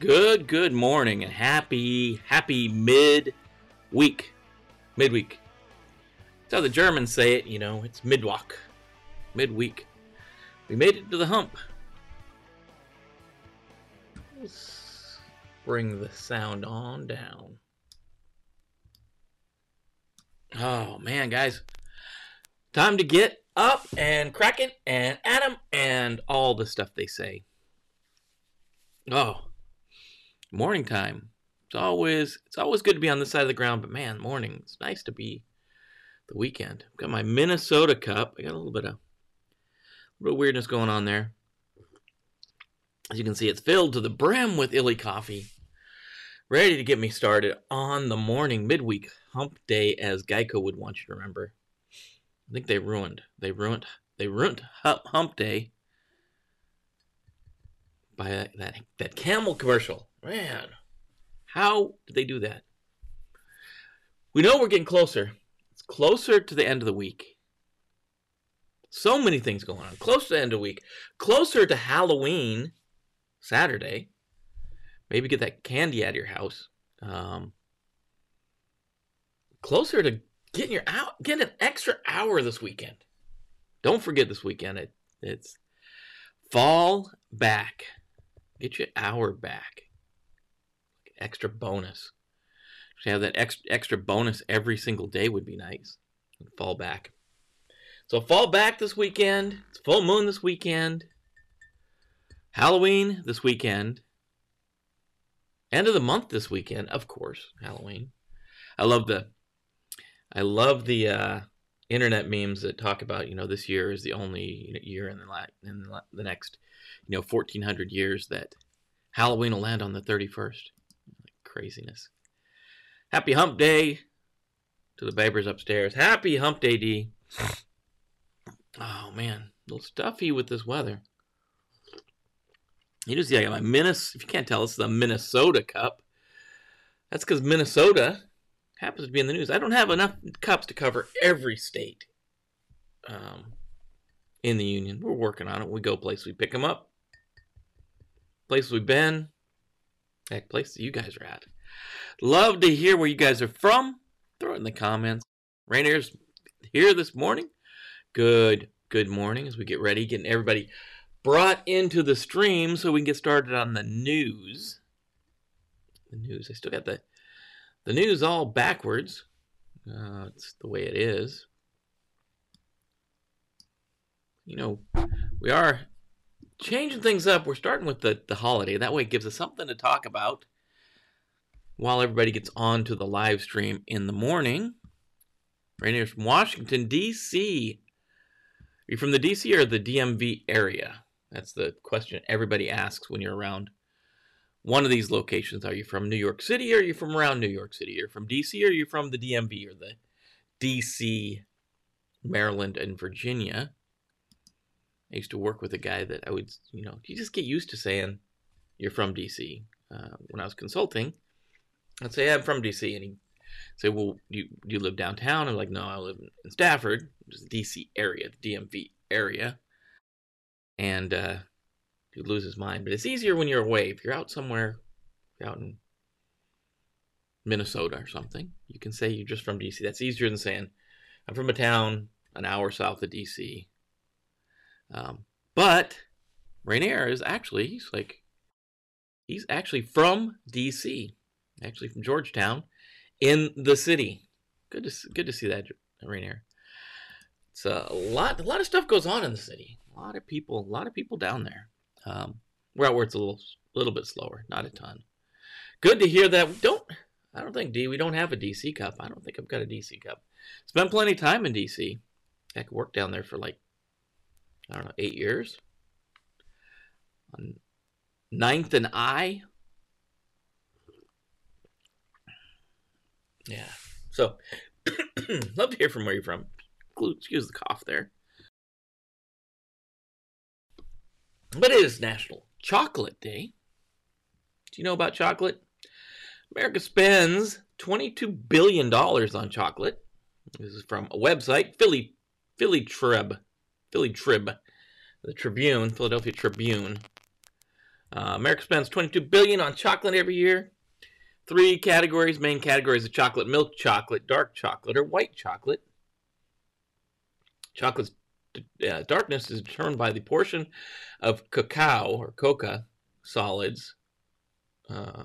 Good, good morning and happy, happy mid week. Midweek. That's how the Germans say it, you know, it's midwalk. Midweek. We made it to the hump. Let's bring the sound on down. Oh man, guys. Time to get up and cracking and Adam and all the stuff they say. Oh, morning time. It's always it's always good to be on this side of the ground, but man, morning. It's nice to be the weekend. I've got my Minnesota cup. I got a little bit of a little weirdness going on there. As you can see, it's filled to the brim with illy coffee. Ready to get me started on the morning midweek hump day as Geico would want you to remember. I think they ruined. They ruined they ruined hump day by that, that, that camel commercial. Man, how did they do that? We know we're getting closer. It's closer to the end of the week. So many things going on. Close to the end of the week. Closer to Halloween Saturday. Maybe get that candy out of your house. Um, closer to getting your out get an extra hour this weekend. Don't forget this weekend. It it's fall back. Get your hour back. Extra bonus. To have that extra extra bonus every single day would be nice. Fall back. So fall back this weekend. It's full moon this weekend. Halloween this weekend. End of the month this weekend, of course. Halloween. I love the I love the uh, internet memes that talk about you know this year is the only year in the la- in the next you know 1400 years that Halloween will land on the 31st. Craziness. Happy Hump Day to the babers upstairs. Happy Hump Day, D. Oh man, a little stuffy with this weather. You just see I got my Minnesota. If you can't tell, this is the Minnesota Cup. That's because Minnesota happens to be in the news. I don't have enough cups to cover every state um, in the union. We're working on it. We go place, we pick them up. Places we've been. Heck, places you guys are at. Love to hear where you guys are from. Throw it in the comments. Rainier's here this morning. Good, good morning as we get ready, getting everybody brought into the stream so we can get started on the news. The news. I still got the the news all backwards. Uh, it's the way it is. You know, we are changing things up. We're starting with the, the holiday. That way it gives us something to talk about while everybody gets on to the live stream in the morning. Rainier from Washington, D.C. Are you from the D.C. or the DMV area? That's the question everybody asks when you're around one of these locations. Are you from New York City or are you from around New York City? Are you from DC or are you from the DMV or the DC, Maryland, and Virginia? I used to work with a guy that I would, you know, you just get used to saying you're from DC. Uh, when I was consulting, I'd say, I'm from DC. And he'd say, Well, do you, do you live downtown? I'm like, No, I live in Stafford, which is the DC area, the DMV area. And uh, he lose his mind. But it's easier when you're away. If you're out somewhere, you're out in Minnesota or something, you can say you're just from DC. That's easier than saying I'm from a town an hour south of DC. Um, but Rainier is actually he's like he's actually from DC, actually from Georgetown, in the city. Good to good to see that Rainier. It's a lot a lot of stuff goes on in the city. A lot of people, a lot of people down there. Um, we're out where it's a little, little bit slower, not a ton. Good to hear that. Don't, I don't think D. We don't have a DC Cup. I don't think I've got a DC Cup. Spent plenty of time in DC. I worked down there for like, I don't know, eight years. Ninth and I. Yeah. So, love to hear from where you're from. Excuse the cough there. But it is National Chocolate Day. Do you know about chocolate? America spends $22 billion on chocolate. This is from a website, Philly, Philly Trib, Philly Trib, the Tribune, Philadelphia Tribune. Uh, America spends 22 billion on chocolate every year. Three categories, main categories of chocolate: milk chocolate, dark chocolate, or white chocolate. Chocolate's uh, darkness is determined by the portion of cacao or coca solids uh,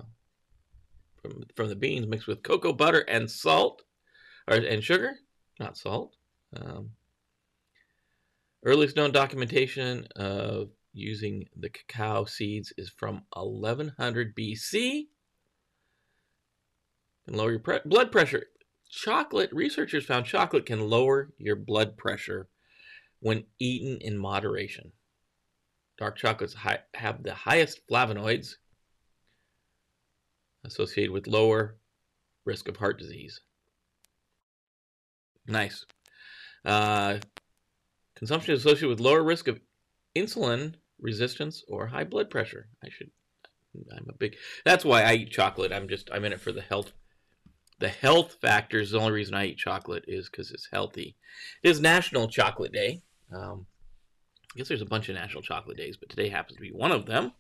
from from the beans mixed with cocoa butter and salt, or and sugar, not salt. Um, earliest known documentation of using the cacao seeds is from 1100 BC. Can lower your pre- blood pressure. Chocolate researchers found chocolate can lower your blood pressure when eaten in moderation. Dark chocolates have the highest flavonoids associated with lower risk of heart disease. Nice. Uh, consumption is associated with lower risk of insulin resistance or high blood pressure. I should. I'm a big. That's why I eat chocolate. I'm just. I'm in it for the health. The health factors. The only reason I eat chocolate is because it's healthy. It is National Chocolate Day. Um, I guess there's a bunch of National Chocolate Days, but today happens to be one of them.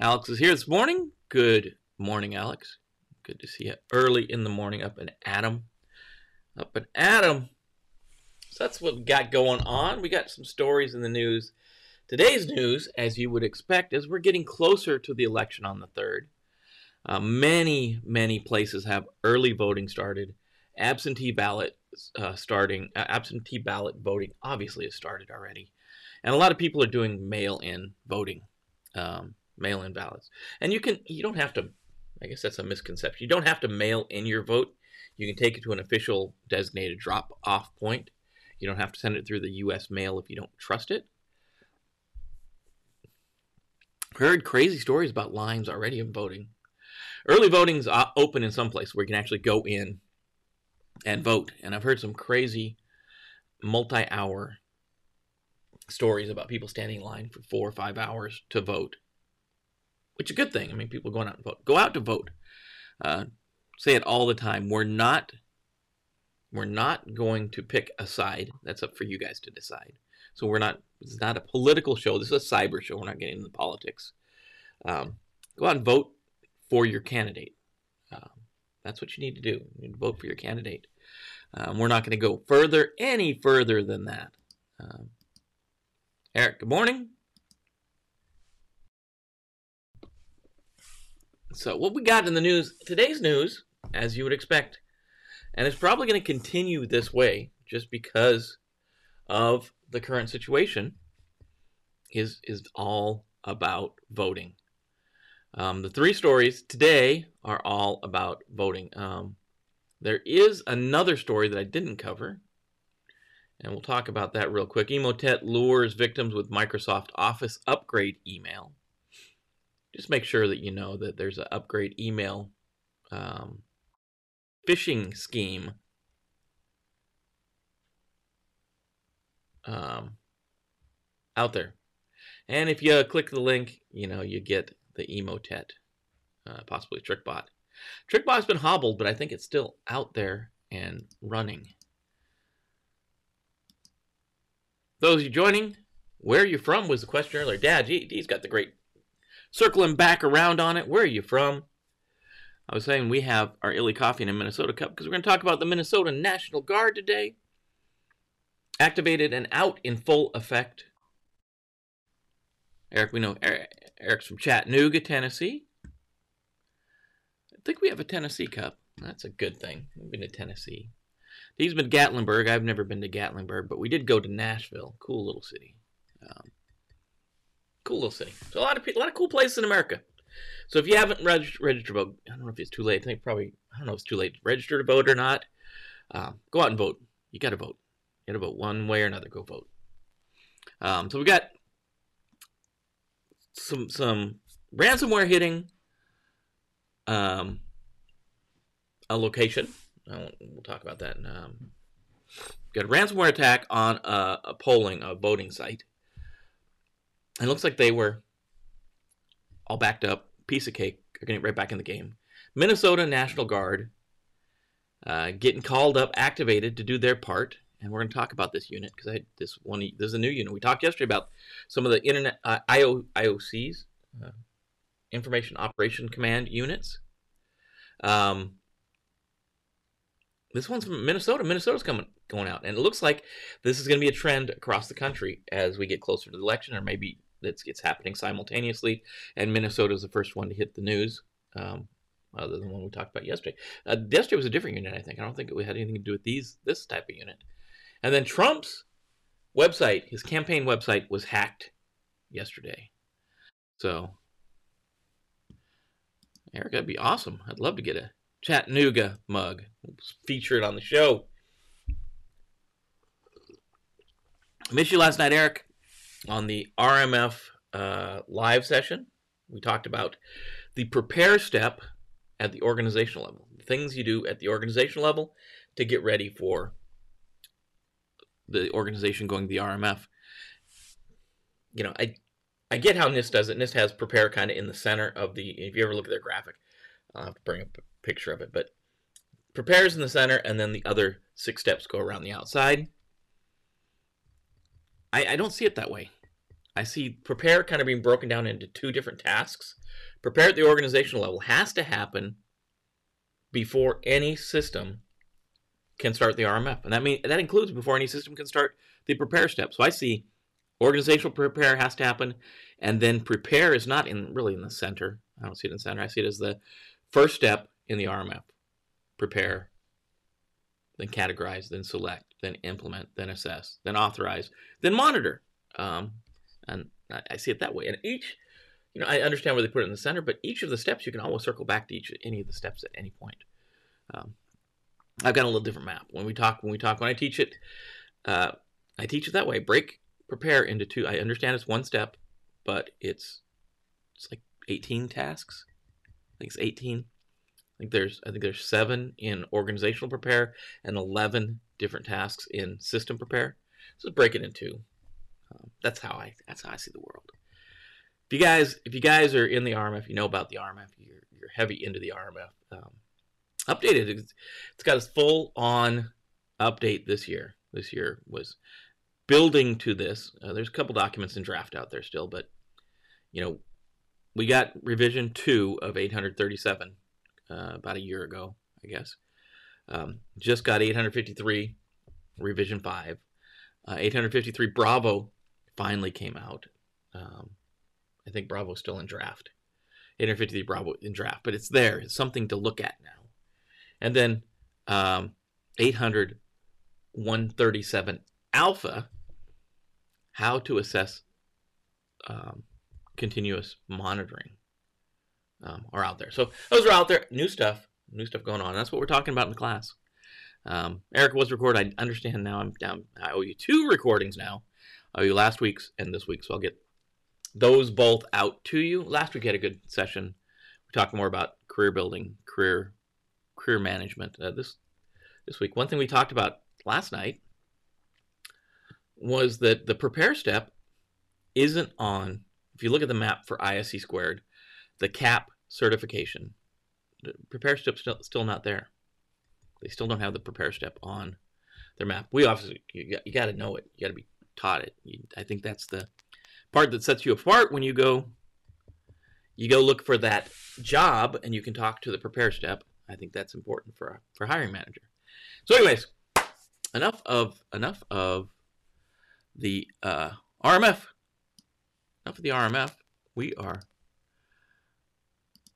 Alex is here this morning. Good morning, Alex. Good to see you early in the morning up in Adam. Up in Adam. So that's what we got going on. We got some stories in the news. Today's news, as you would expect, is we're getting closer to the election on the 3rd. Uh, many, many places have early voting started. Absentee ballot uh, starting, uh, absentee ballot voting obviously has started already. And a lot of people are doing mail in voting, um, mail in ballots. And you can, you don't have to I guess that's a misconception. You don't have to mail in your vote. You can take it to an official designated drop off point. You don't have to send it through the U.S. mail if you don't trust it. Heard crazy stories about lines already in voting. Early voting's open in some places where you can actually go in and vote. And I've heard some crazy multi hour stories about people standing in line for four or five hours to vote which is a good thing. I mean, people going out and vote. Go out to vote. Uh, say it all the time. We're not we're not going to pick a side. That's up for you guys to decide. So we're not. It's not a political show. This is a cyber show. We're not getting into politics. Um, go out and vote for your candidate. Um, that's what you need to do. You need to vote for your candidate. Um, we're not going to go further, any further than that. Um, Eric, good morning. So, what we got in the news, today's news, as you would expect, and it's probably going to continue this way just because of the current situation, is, is all about voting. Um, the three stories today are all about voting. Um, there is another story that I didn't cover, and we'll talk about that real quick. Emotet lures victims with Microsoft Office upgrade email just make sure that you know that there's an upgrade email um, phishing scheme um, out there. And if you click the link, you know, you get the Emotet, uh, possibly TrickBot. TrickBot's been hobbled, but I think it's still out there and running. Those you joining, where are you from was the question earlier. Dad, he's got the great circling back around on it, where are you from? I was saying we have our Illy Coffee in a Minnesota Cup because we're going to talk about the Minnesota National Guard today. Activated and out in full effect. Eric, we know Eric's from Chattanooga, Tennessee. I think we have a Tennessee Cup. That's a good thing. We've been to Tennessee. He's been Gatlinburg. I've never been to Gatlinburg, but we did go to Nashville. Cool little city. Um, cool little city. So a lot of a lot of cool places in America. So if you haven't reg- registered to vote, I don't know if it's too late. I think probably I don't know if it's too late to register to vote or not. Um, go out and vote. You got to vote. You got to vote one way or another. Go vote. Um, so we got some some ransomware hitting um, a location. we'll talk about that. Um, got a ransomware attack on a, a polling, a voting site it looks like they were all backed up, piece of cake, getting right back in the game. Minnesota National Guard uh, getting called up, activated to do their part, and we're going to talk about this unit because I this one this is a new unit. We talked yesterday about some of the internet uh, IO, IOCs, uh, Information Operation Command units. Um, this one's from Minnesota. Minnesota's coming going out, and it looks like this is going to be a trend across the country as we get closer to the election, or maybe it's, it's happening simultaneously. And Minnesota is the first one to hit the news, um, other than the one we talked about yesterday. Uh, yesterday was a different unit, I think. I don't think it had anything to do with these this type of unit. And then Trump's website, his campaign website, was hacked yesterday. So, Eric, that'd be awesome. I'd love to get a Chattanooga mug featured on the show. I missed you last night, Eric, on the RMF uh, live session. We talked about the prepare step at the organizational level, the things you do at the organizational level to get ready for the organization going to the RMF. You know, I I get how NIST does it. NIST has prepare kind of in the center of the. If you ever look at their graphic, I'll have to bring a picture of it. But prepares in the center, and then the other six steps go around the outside. I, I don't see it that way. I see prepare kind of being broken down into two different tasks. Prepare at the organizational level has to happen before any system can start the RMF, and that mean that includes before any system can start the prepare step. So I see organizational prepare has to happen, and then prepare is not in really in the center. I don't see it in the center. I see it as the first step in the RMF. Prepare, then categorize, then select, then implement, then assess, then authorize, then monitor. Um, and I see it that way. And each, you know, I understand where they put it in the center, but each of the steps you can always circle back to each any of the steps at any point. Um, I've got a little different map. When we talk, when we talk, when I teach it, uh, I teach it that way. Break prepare into two. I understand it's one step, but it's it's like 18 tasks. I think it's 18. I think there's I think there's seven in organizational prepare and 11 different tasks in system prepare. So break it in two. Um, that's how I that's how I see the world. If you guys if you guys are in the RMF, you know about the RMF. You're you're heavy into the RMF. Um, updated. It's, it's got a full on update this year. This year was building to this. Uh, there's a couple documents in draft out there still, but you know, we got revision two of 837 uh, about a year ago, I guess. Um, just got 853 revision five. Uh, 853 Bravo finally came out. Um, I think Bravo's still in draft. 853 Bravo in draft, but it's there. It's something to look at now. And then um, 800 137 Alpha how to assess um, continuous monitoring um, are out there. So those are out there. New stuff, new stuff going on. That's what we're talking about in the class. Um, Eric was recorded. I understand now. I'm down. I owe you two recordings now. You last week's and this week's. So I'll get those both out to you. Last week we had a good session. We talked more about career building, career career management. Uh, this this week, one thing we talked about last night was that the prepare step isn't on. If you look at the map for ISC squared, the CAP certification, the prepare step still still not there. They still don't have the prepare step on their map. We obviously you you got to know it. You got to be taught it. I think that's the part that sets you apart when you go you go look for that job and you can talk to the prepare step. I think that's important for a, for hiring manager. So, anyways, enough of enough of the uh, RMF. Enough of the RMF. We are.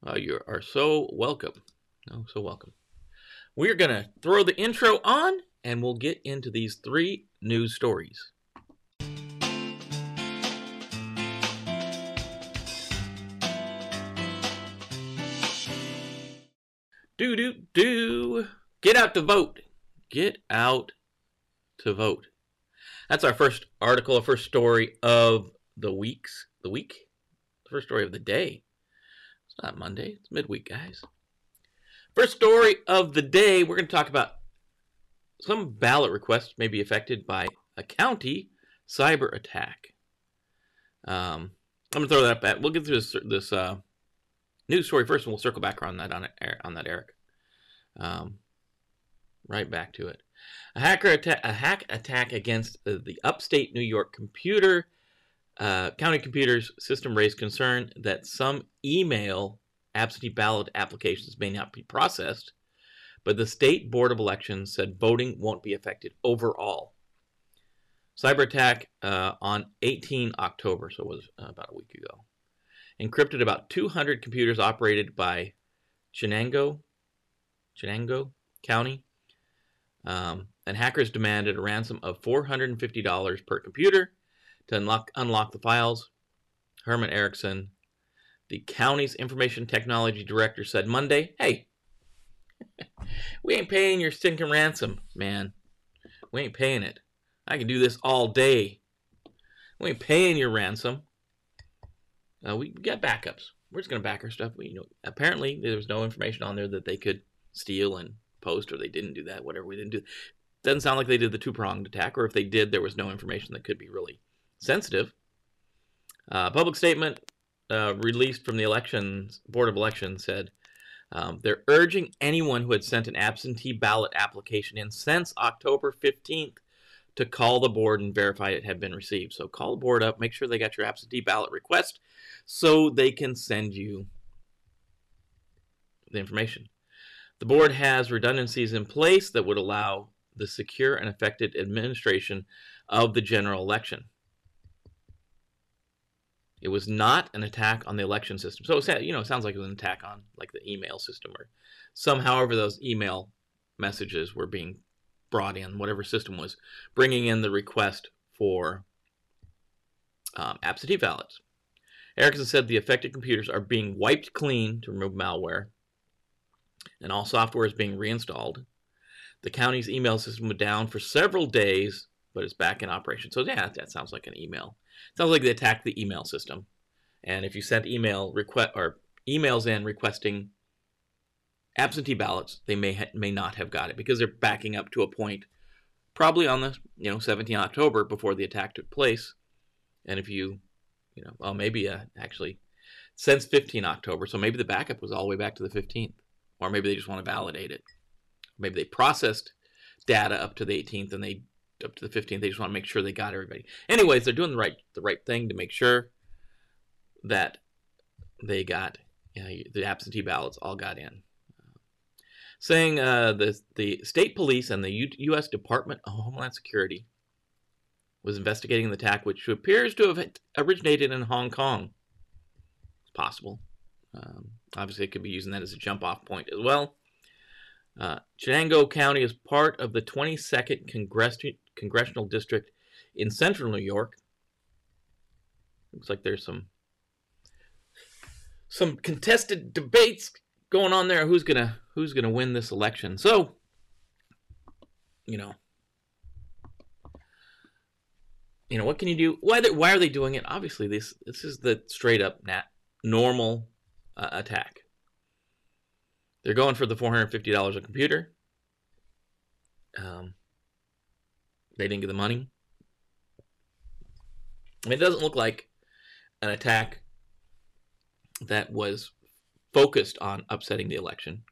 Uh, you are so welcome. Oh, so welcome. We're to throw the intro on and we'll get into these three news stories. Do, do, do. Get out to vote. Get out to vote. That's our first article, our first story of the weeks, the week, the first story of the day. It's not Monday, it's midweek, guys. First story of the day, we're going to talk about some ballot requests may be affected by a county cyber attack. Um, I'm going to throw that up at. We'll get through this, this uh, news story first, and we'll circle back around that on, on that, Eric. Um, right back to it. A hacker attack, a hack attack against the, the upstate New York computer Uh, county computers system raised concern that some email absentee ballot applications may not be processed, but the state board of elections said voting won't be affected overall. Cyber attack uh, on 18 October, so it was uh, about a week ago, encrypted about 200 computers operated by Chenango, Chenango County, um, and hackers demanded a ransom of $450 per computer to unlock, unlock the files. Herman Erickson, the county's information technology director, said Monday, Hey, we ain't paying your stinking ransom, man. We ain't paying it. I can do this all day. We ain't paying your ransom. Uh, we got backups. We're just gonna back our stuff. We, you know, apparently there was no information on there that they could steal and post, or they didn't do that. Whatever we didn't do, doesn't sound like they did the two pronged attack, or if they did, there was no information that could be really sensitive. Uh, public statement uh, released from the elections board of elections said um, they're urging anyone who had sent an absentee ballot application in since October 15th to call the board and verify it had been received. So call the board up, make sure they got your absentee ballot request so they can send you the information. The board has redundancies in place that would allow the secure and effective administration of the general election. It was not an attack on the election system. So, it, you know, it sounds like it was an attack on like the email system or some, however, those email messages were being brought in, whatever system was bringing in the request for um, absentee ballots. Erickson said the affected computers are being wiped clean to remove malware, and all software is being reinstalled. The county's email system was down for several days, but it's back in operation. So, yeah, that sounds like an email sounds like they attacked the email system. And if you sent email request or emails in requesting absentee ballots, they may ha- may not have got it because they're backing up to a point, probably on the you know 17 October before the attack took place. And if you, you know, well maybe uh, actually since 15 October, so maybe the backup was all the way back to the 15th, or maybe they just want to validate it. Maybe they processed data up to the 18th and they up to the 15th. They just want to make sure they got everybody. Anyways, they're doing the right the right thing to make sure that they got you know, the absentee ballots all got in. Saying uh, the the state police and the U- U.S. Department of Homeland Security was investigating the attack, which appears to have originated in Hong Kong. It's possible. Um, obviously, it could be using that as a jump off point as well. Uh, Chenango County is part of the 22nd Congress- congressional district in central New York. Looks like there's some some contested debates going on there. Who's gonna who's gonna win this election? So, you know, you know what can you do? Why they, why are they doing it? Obviously, this this is the straight up nat normal uh, attack. They're going for the four hundred fifty dollars a computer. Um, they didn't get the money. It doesn't look like an attack that was focused on upsetting the election.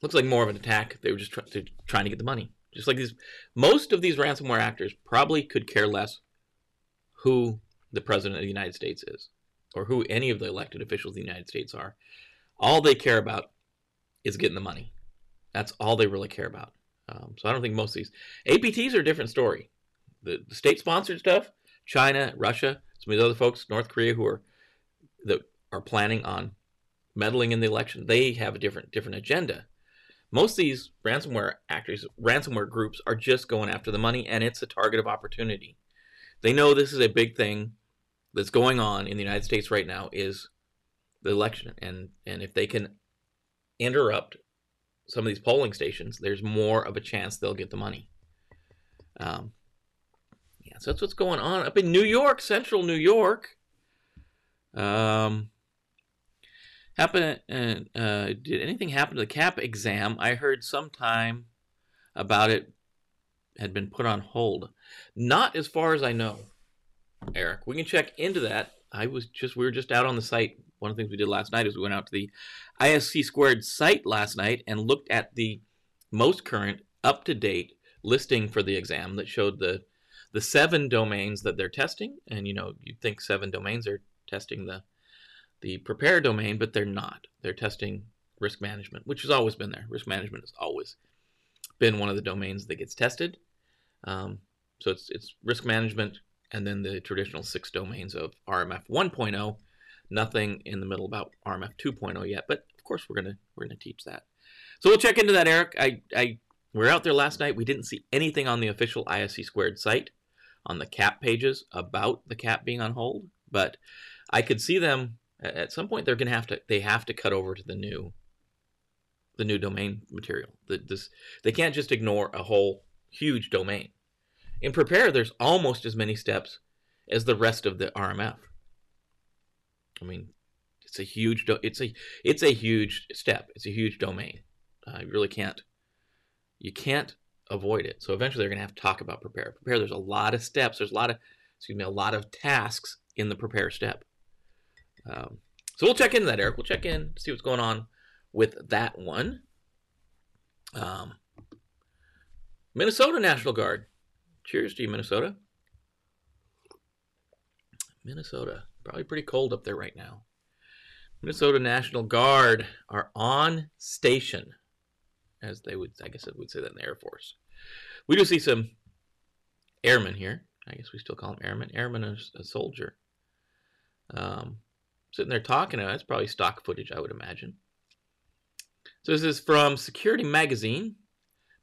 Looks like more of an attack. They were just try- trying to get the money. Just like these, most of these ransomware actors probably could care less who the president of the United States is or who any of the elected officials of the United States are. All they care about is getting the money. That's all they really care about. Um, so I don't think most of these APTs are a different story. The, the state sponsored stuff, China, Russia, some of these other folks, North Korea, who are that are planning on meddling in the election, they have a different different agenda. Most of these ransomware actors, ransomware groups, are just going after the money, and it's a target of opportunity. They know this is a big thing that's going on in the United States right now is the election, and and if they can interrupt some of these polling stations, there's more of a chance they'll get the money. Um, yeah, so that's what's going on up in New York, central New York. Um, happen? Uh, uh, did anything happen to the CAP exam? I heard sometime about it had been put on hold. Not as far as I know, Eric. We can check into that. I was just we were just out on the site one of the things we did last night is we went out to the ISC squared site last night and looked at the most current, up to date listing for the exam that showed the the seven domains that they're testing, and you know, you'd think seven domains are testing the the prepare domain, but they're not. They're testing risk management, which has always been there. Risk management has always been one of the domains that gets tested. Um, so it's it's risk management, and then the traditional six domains of RMF 1.0. Nothing in the middle about RMF 2.0 yet, but of course we're gonna we're gonna teach that. So we'll check into that, Eric. I I we were out there last night. We didn't see anything on the official ISC squared site on the cap pages about the cap being on hold, but I could see them at some point. They're gonna have to they have to cut over to the new the new domain material. The, this they can't just ignore a whole huge domain. In prepare, there's almost as many steps as the rest of the RMF. I mean, it's a huge do- it's a it's a huge step. It's a huge domain. Uh, you really can't you can't avoid it. So eventually they're to have to talk about prepare. Prepare. There's a lot of steps. There's a lot of excuse me a lot of tasks in the prepare step. Um, so we'll check into that, Eric. We'll check in, see what's going on with that one. Um, Minnesota National Guard. Cheers to you, Minnesota. Minnesota. Probably pretty cold up there right now. Minnesota National Guard are on station, as they would, I guess would say that in the Air Force. We do see some airmen here. I guess we still call them airmen. Airmen is a soldier. Um, sitting there talking. Uh, That's probably stock footage, I would imagine. So this is from Security Magazine.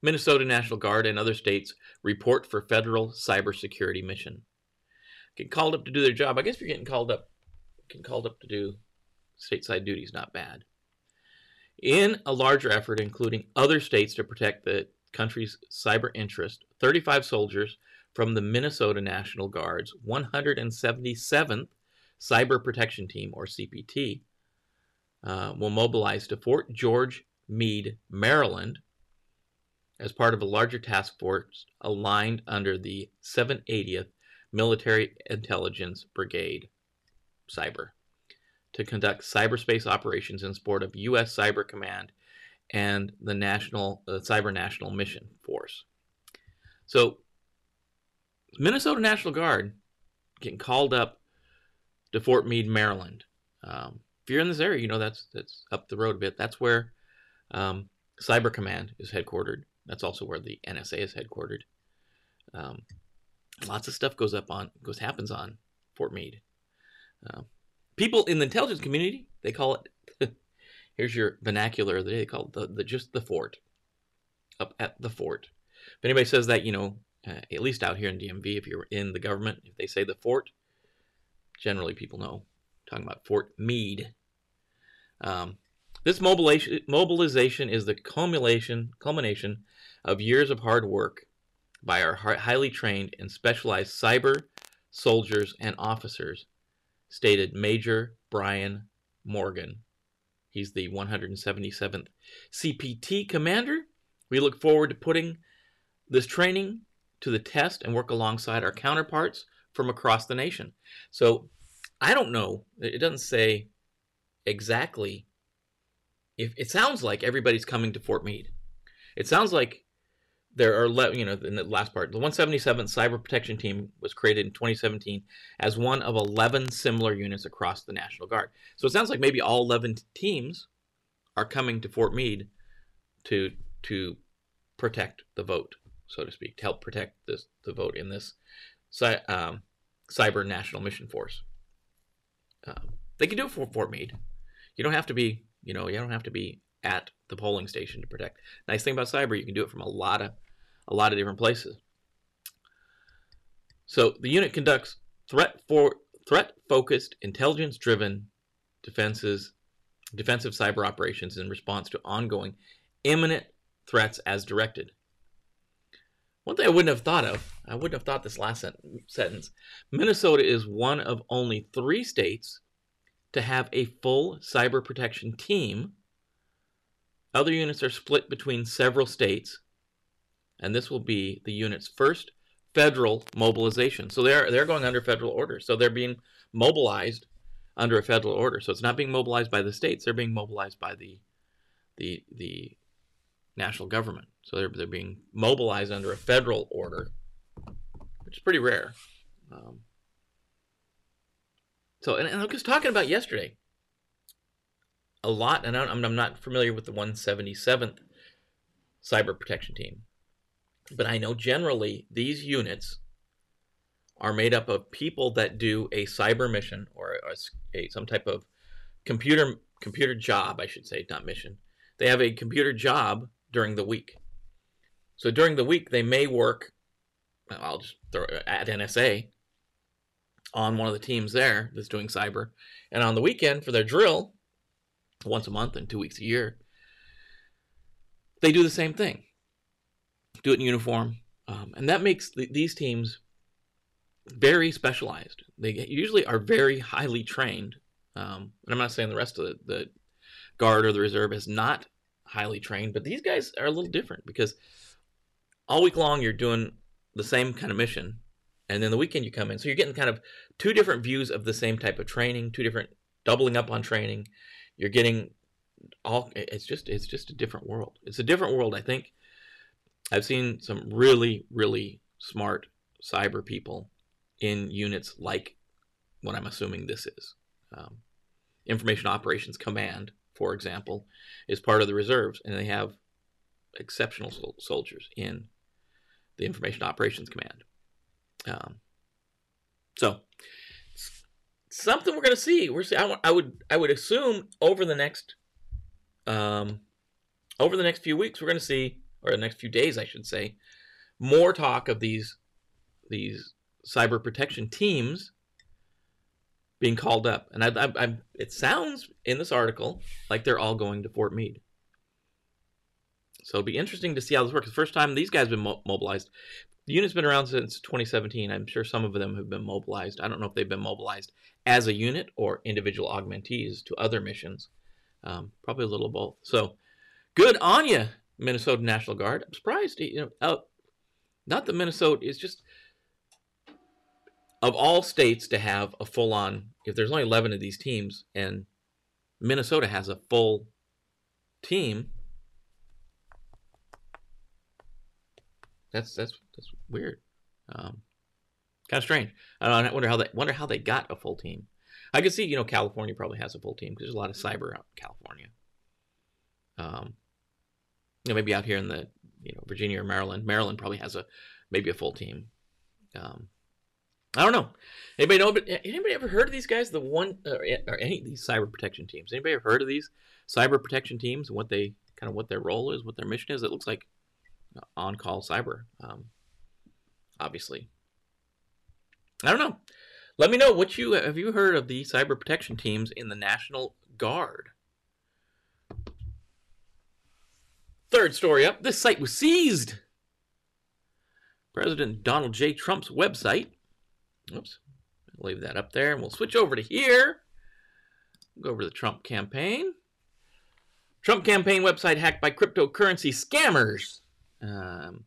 Minnesota National Guard and other states report for federal cybersecurity mission. Get called up to do their job. I guess if you're getting called up, getting called up to do stateside duties, not bad. In a larger effort, including other states to protect the country's cyber interest, 35 soldiers from the Minnesota National Guard's 177th Cyber Protection Team, or CPT, uh, will mobilize to Fort George Meade, Maryland, as part of a larger task force aligned under the 780th Military Intelligence Brigade, Cyber, to conduct cyberspace operations in support of U.S. Cyber Command and the National uh, Cyber National Mission Force. So, Minnesota National Guard getting called up to Fort Meade, Maryland. Um, if you're in this area, you know that's that's up the road a bit. That's where um, Cyber Command is headquartered. That's also where the NSA is headquartered. Um, lots of stuff goes up on goes happens on Fort Meade. Uh, people in the intelligence community they call it. here's your vernacular. They call it the, the just the fort. Up at the fort. If anybody says that, you know, uh, at least out here in DMV, if you're in the government, if they say the fort, generally people know. I'm talking about Fort Meade. Um, this mobilization, is the culmination, culmination of years of hard work by our highly trained and specialized cyber soldiers and officers, stated Major Brian Morgan. He's the 177th CPT commander. We look forward to putting this training to the test and work alongside our counterparts from across the nation. So I don't know. It doesn't say exactly if it sounds like everybody's coming to Fort Meade. It sounds like there are, you know, in the last part, the 177th Cyber Protection Team was created in 2017 as one of 11 similar units across the National Guard. So it sounds like maybe all 11 teams are coming to Fort Meade to to protect the vote, so to speak, to help protect this the vote in this um, cyber national mission force. Um, they can do it for Fort Meade. You don't have to be you know, you don't have to be at the polling station to protect. Nice thing about cyber, you can do it from a lot of a lot of different places. So the unit conducts threat for threat focused, intelligence driven defenses defensive cyber operations in response to ongoing imminent threats as directed. One thing I wouldn't have thought of, I wouldn't have thought this last sentence. Minnesota is one of only three states to have a full cyber protection team. Other units are split between several states, and this will be the unit's first federal mobilization. So they're they're going under federal order. So they're being mobilized under a federal order. So it's not being mobilized by the states; they're being mobilized by the the the national government. So they're they're being mobilized under a federal order which is pretty rare. Um, so, and, and I was talking about yesterday a lot, and I'm, I'm not familiar with the 177th cyber protection team, but I know generally these units are made up of people that do a cyber mission or a, a, some type of computer computer job, I should say, not mission. They have a computer job during the week. So during the week, they may work. I'll just throw at NSA on one of the teams there that's doing cyber, and on the weekend for their drill, once a month and two weeks a year, they do the same thing. Do it in uniform, um, and that makes the, these teams very specialized. They usually are very highly trained. Um, and I'm not saying the rest of the, the guard or the reserve is not highly trained, but these guys are a little different because all week long you're doing the same kind of mission, and then the weekend you come in, so you're getting kind of two different views of the same type of training, two different doubling up on training. You're getting all. It's just it's just a different world. It's a different world. I think I've seen some really really smart cyber people in units like what I'm assuming this is. Um, Information Operations Command, for example, is part of the reserves, and they have exceptional sol- soldiers in the Information Operations Command. Um, so something we're going to see. We're see, I, I, would I would assume over the next um, over the next few weeks we're going to see, or the next few days I should say, more talk of these these cyber protection teams being called up. And I, I, I, it sounds in this article like they're all going to Fort Meade. So it'll be interesting to see how this works. First time these guys have been mo- mobilized. The unit's been around since 2017. I'm sure some of them have been mobilized. I don't know if they've been mobilized as a unit or individual augmentees to other missions. Um, probably a little of both. So good on you, Minnesota National Guard. I'm surprised. You know, uh, not that Minnesota is just of all states to have a full on, if there's only 11 of these teams and Minnesota has a full team, that's that's that's weird. Um, kind of strange. I, I wonder how they wonder how they got a full team. I could see, you know, California probably has a full team because there's a lot of cyber out in California. Um, you know, maybe out here in the you know Virginia or Maryland, Maryland probably has a maybe a full team. Um, I don't know. Anybody know? But anybody ever heard of these guys? The one or, or any of these cyber protection teams? Anybody ever heard of these cyber protection teams and what they kind of what their role is, what their mission is? It looks like on call cyber. Um, obviously, I don't know. Let me know what you have you heard of the cyber protection teams in the National Guard. Third story up. This site was seized. President Donald J. Trump's website Oops. Leave that up there and we'll switch over to here. Go over to the Trump campaign. Trump campaign website hacked by cryptocurrency scammers. Um,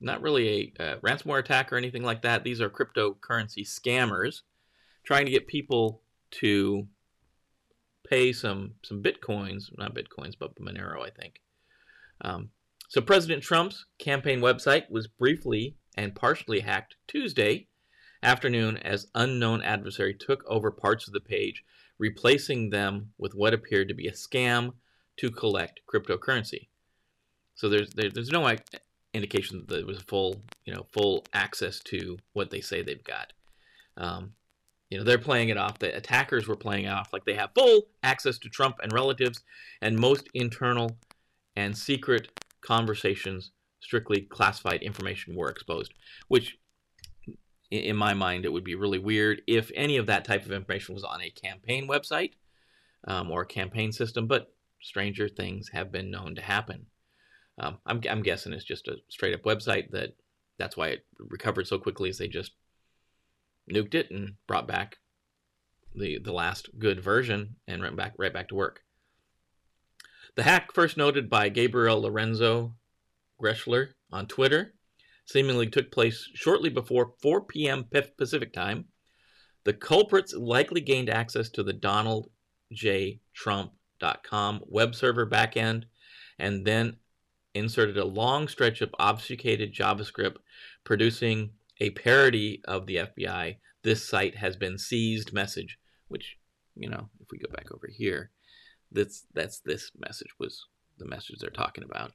not really a, a ransomware attack or anything like that. These are cryptocurrency scammers trying to get people to pay some some bitcoins, not bitcoins, but Monero, I think. Um, so President Trump's campaign website was briefly and partially hacked Tuesday afternoon as unknown adversary took over parts of the page, replacing them with what appeared to be a scam to collect cryptocurrency. So there's there, there's no indication that there was full you know full access to what they say they've got. Um, you know they're playing it off. The attackers were playing off like they have full access to Trump and relatives, and most internal and secret conversations, strictly classified information were exposed, which in my mind, it would be really weird if any of that type of information was on a campaign website um, or a campaign system, but stranger things have been known to happen. Um, I'm, I'm guessing it's just a straight up website that that's why it recovered so quickly as they just nuked it and brought back the the last good version and went back right back to work. The hack first noted by Gabriel Lorenzo Greschler on Twitter seemingly took place shortly before 4 p.m. Pacific time. The culprits likely gained access to the DonaldJTrump.com web server backend and then inserted a long stretch of obfuscated JavaScript, producing a parody of the FBI, this site has been seized message, which, you know, if we go back over here, that's that's this message was the message they're talking about.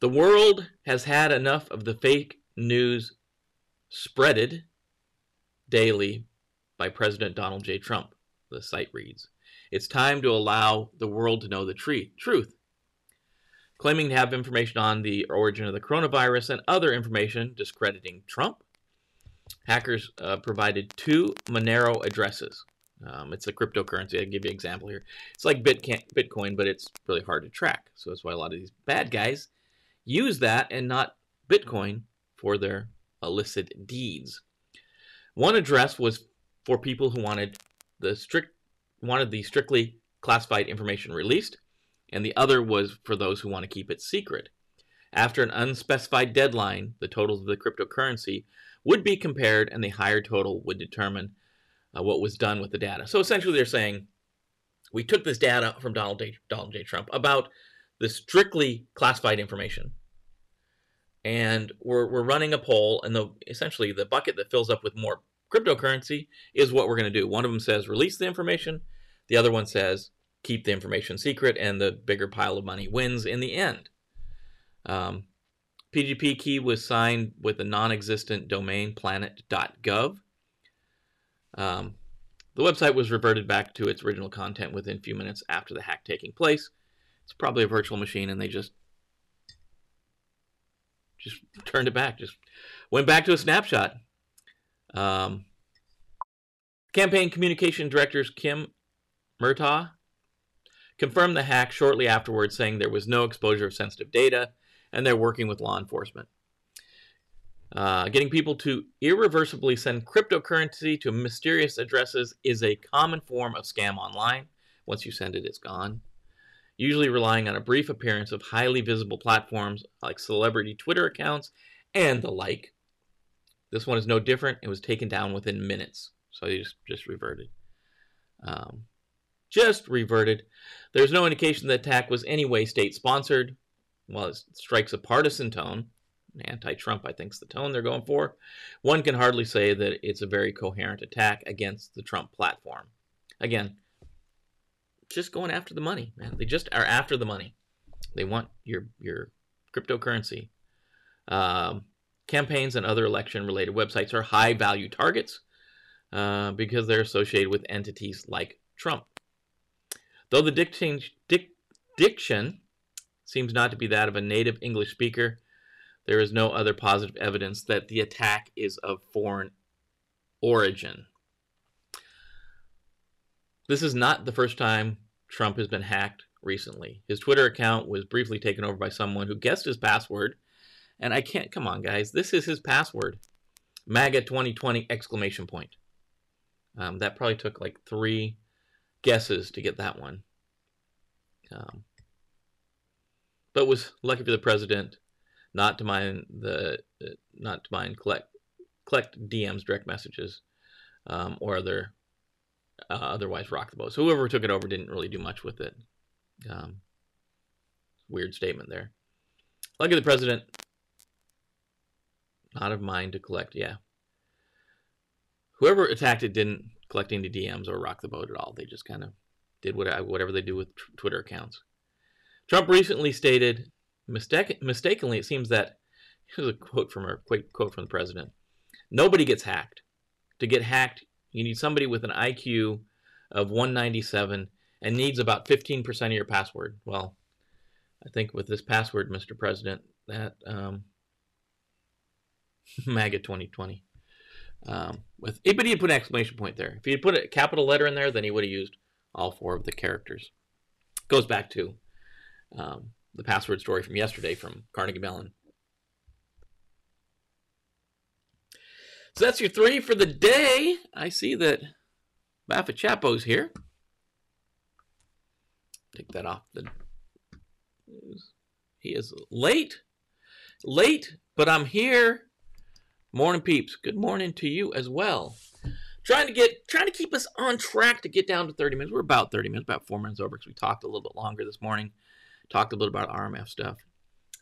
The world has had enough of the fake news spreaded daily by President Donald J. Trump, the site reads. It's time to allow the world to know the truth. Claiming to have information on the origin of the coronavirus and other information discrediting Trump, hackers uh, provided two Monero addresses. Um, it's a cryptocurrency. I'll give you an example here. It's like Bitcoin, but it's really hard to track. So that's why a lot of these bad guys use that and not Bitcoin for their illicit deeds. One address was for people who wanted the strict wanted the strictly classified information released, and the other was for those who want to keep it secret. After an unspecified deadline, the totals of the cryptocurrency would be compared, and the higher total would determine uh, what was done with the data. So essentially, they're saying we took this data from Donald J. Donald J. Trump about the strictly classified information, and we're, we're running a poll, and the essentially the bucket that fills up with more cryptocurrency is what we're going to do. One of them says release the information, the other one says keep the information secret, and the bigger pile of money wins in the end. Um, PGP key was signed with the non-existent domain planet.gov. Um, the website was reverted back to its original content within a few minutes after the hack taking place. It's probably a virtual machine, and they just just turned it back. Just went back to a snapshot. Um, campaign communication directors Tim Murtaugh confirmed the hack shortly afterwards, saying there was no exposure of sensitive data and they're working with law enforcement. Uh, getting people to irreversibly send cryptocurrency to mysterious addresses is a common form of scam online. Once you send it, it's gone usually relying on a brief appearance of highly visible platforms like celebrity Twitter accounts and the like. This one is no different. It was taken down within minutes, so he just, just reverted. Um, just reverted. There's no indication the attack was anyway state sponsored. While it strikes a partisan tone, anti Trump, I think, is the tone they're going for, one can hardly say that it's a very coherent attack against the Trump platform. Again, just going after the money, man. They just are after the money. They want your your cryptocurrency. Um, campaigns and other election related websites are high value targets uh, because they're associated with entities like Trump. Though the diction, dic, diction seems not to be that of a native English speaker, there is no other positive evidence that the attack is of foreign origin. This is not the first time Trump has been hacked recently. His Twitter account was briefly taken over by someone who guessed his password. And I can't, come on, guys, this is his password MAGA 2020 exclamation point. Um, that probably took like three guesses to get that one. Um, but was lucky for the president not to mind the uh, not to mind collect collect DMs, direct messages, um, or other uh, otherwise rock the boat. So whoever took it over didn't really do much with it. Um, weird statement there. Lucky the president, not of mind to collect. Yeah. Whoever attacked it didn't collect any DMs or rock the boat at all. They just kind of did whatever they do with Twitter accounts. Trump recently stated, mistake, mistakenly, it seems that here's a quote from a quote from the president: "Nobody gets hacked. To get hacked, you need somebody with an IQ of 197 and needs about 15% of your password. Well, I think with this password, Mr. President, that um, MAGA 2020. Um, with but he put an exclamation point there. If he had put a capital letter in there, then he would have used all four of the characters. Goes back to um, the password story from yesterday from Carnegie Mellon. So that's your three for the day. I see that Baffa Chapo's here. Take that off the He is late. Late, but I'm here. Morning peeps. Good morning to you as well. Trying to get trying to keep us on track to get down to 30 minutes. We're about 30 minutes, about four minutes over because we talked a little bit longer this morning. Talked a little about RMF stuff.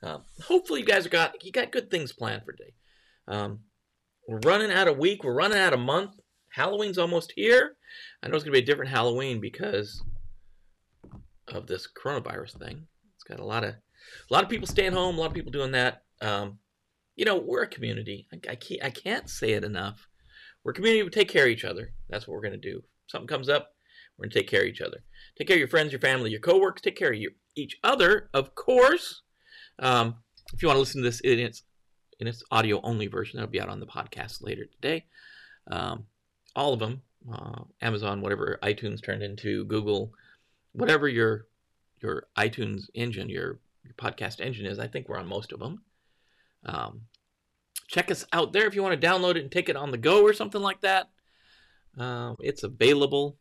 Uh, hopefully, you guys got you got good things planned for today. Um, we're running out of week. We're running out of month. Halloween's almost here. I know it's gonna be a different Halloween because of this coronavirus thing. It's got a lot of a lot of people staying home. A lot of people doing that. Um, you know, we're a community. I, I can't I can't say it enough. We're a community. We take care of each other. That's what we're gonna do. If something comes up, we're gonna take care of each other. Take care of your friends, your family, your coworkers. Take care of your, each other, of course. Um, if you want to listen to this in its in its audio only version, that'll be out on the podcast later today. Um, all of them, uh, Amazon, whatever iTunes turned into, Google, whatever your your iTunes engine, your your podcast engine is. I think we're on most of them. Um, check us out there if you want to download it and take it on the go or something like that. Um, it's available.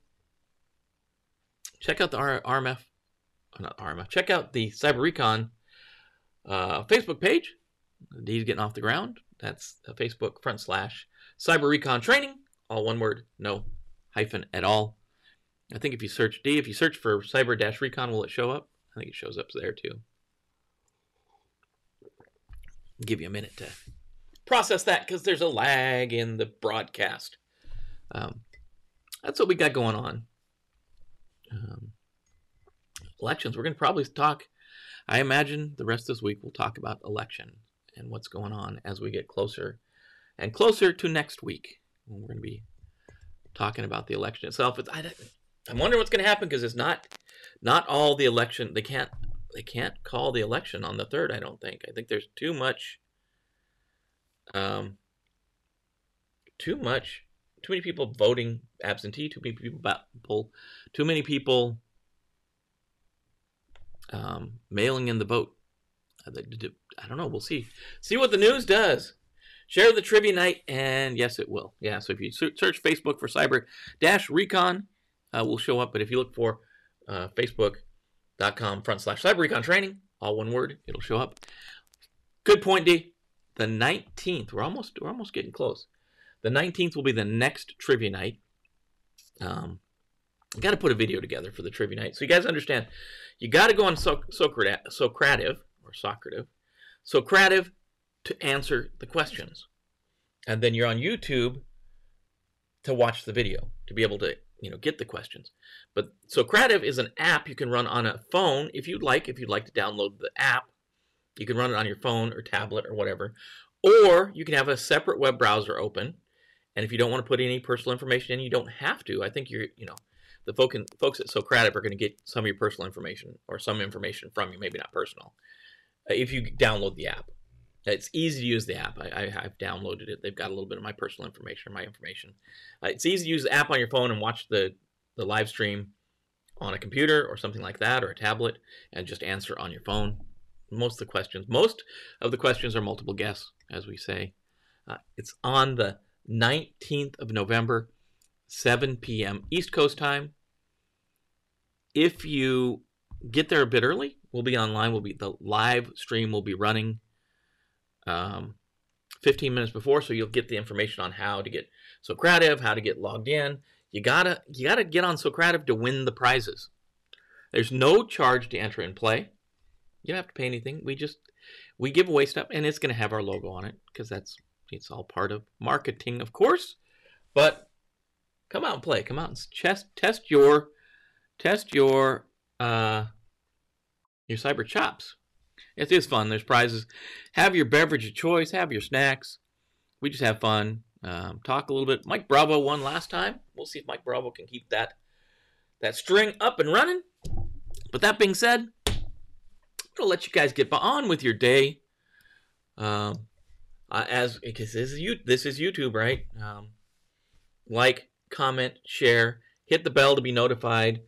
Check out the R- RMF, not RMF. Check out the Cyber Recon uh, Facebook page. D's getting off the ground. That's a Facebook front slash Cyber Recon Training. All one word, no hyphen at all. I think if you search D, if you search for Cyber Dash Recon, will it show up? I think it shows up there too. give you a minute to process that because there's a lag in the broadcast. Um, that's what we got going on. Um, elections. We're going to probably talk. I imagine the rest of this week we'll talk about election and what's going on as we get closer and closer to next week. When we're going to be talking about the election itself. It's, I, I'm wondering what's going to happen because it's not not all the election. They can't they can't call the election on the third. I don't think. I think there's too much. Um. Too much. Too many people voting absentee. Too many people. Too many people. Um, mailing in the vote. I don't know. We'll see. See what the news does. Share the trivia night, and yes, it will. Yeah. So if you search Facebook for Cyber Dash Recon, uh, will show up. But if you look for uh, Facebook.com front slash Cyber Recon Training, all one word, it'll show up. Good point, D. The 19th. We're almost we're almost getting close. The 19th will be the next trivia night. Um, got to put a video together for the trivia night, so you guys understand. You got to go on so- Socrative, or Socrative, Socrative to answer the questions, and then you're on YouTube to watch the video to be able to you know get the questions. But Socrative is an app you can run on a phone if you'd like. If you'd like to download the app, you can run it on your phone or tablet or whatever, or you can have a separate web browser open. And if you don't want to put any personal information in, you don't have to. I think you're you know the folk in, folks at Socrative are going to get some of your personal information or some information from you, maybe not personal, if you download the app. It's easy to use the app. I, have downloaded it. They've got a little bit of my personal information, my information. Uh, it's easy to use the app on your phone and watch the, the live stream on a computer or something like that or a tablet and just answer on your phone. Most of the questions, most of the questions are multiple guess, as we say. Uh, it's on the 19th of November, 7 p.m. East Coast time. If you get there a bit early, we'll be online. We'll be the live stream will be running um, 15 minutes before, so you'll get the information on how to get Socrative, how to get logged in. You gotta you gotta get on Socrative to win the prizes. There's no charge to enter and play. You don't have to pay anything. We just we give away stuff, and it's gonna have our logo on it because that's it's all part of marketing, of course. But come out and play. Come out and test test your test your uh your cyber chops. It is fun. There's prizes. Have your beverage of choice. Have your snacks. We just have fun. Um, talk a little bit. Mike Bravo won last time. We'll see if Mike Bravo can keep that that string up and running. But that being said, I'm gonna let you guys get on with your day. Um, uh, as because this is you, this is YouTube, right? Um, like, comment, share, hit the bell to be notified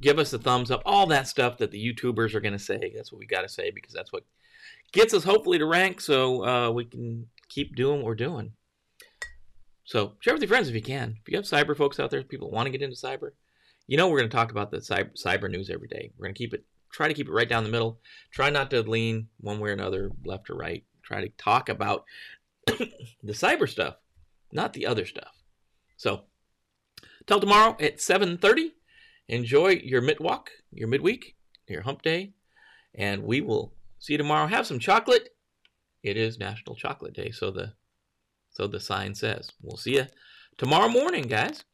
give us a thumbs up, all that stuff that the YouTubers are going to say. That's what we got to say because that's what gets us hopefully to rank so uh, we can keep doing what we're doing. So share with your friends if you can. If you have cyber folks out there, people want to get into cyber, you know we're going to talk about the cyber, cyber news every day. We're going to keep it, try to keep it right down the middle. Try not to lean one way or another, left or right. Try to talk about the cyber stuff, not the other stuff. So, till tomorrow at 7:30 enjoy your midwalk, your midweek, your hump day, and we will See you tomorrow. Have some chocolate. It is National Chocolate Day, so the so the sign says. We'll see you tomorrow morning, guys.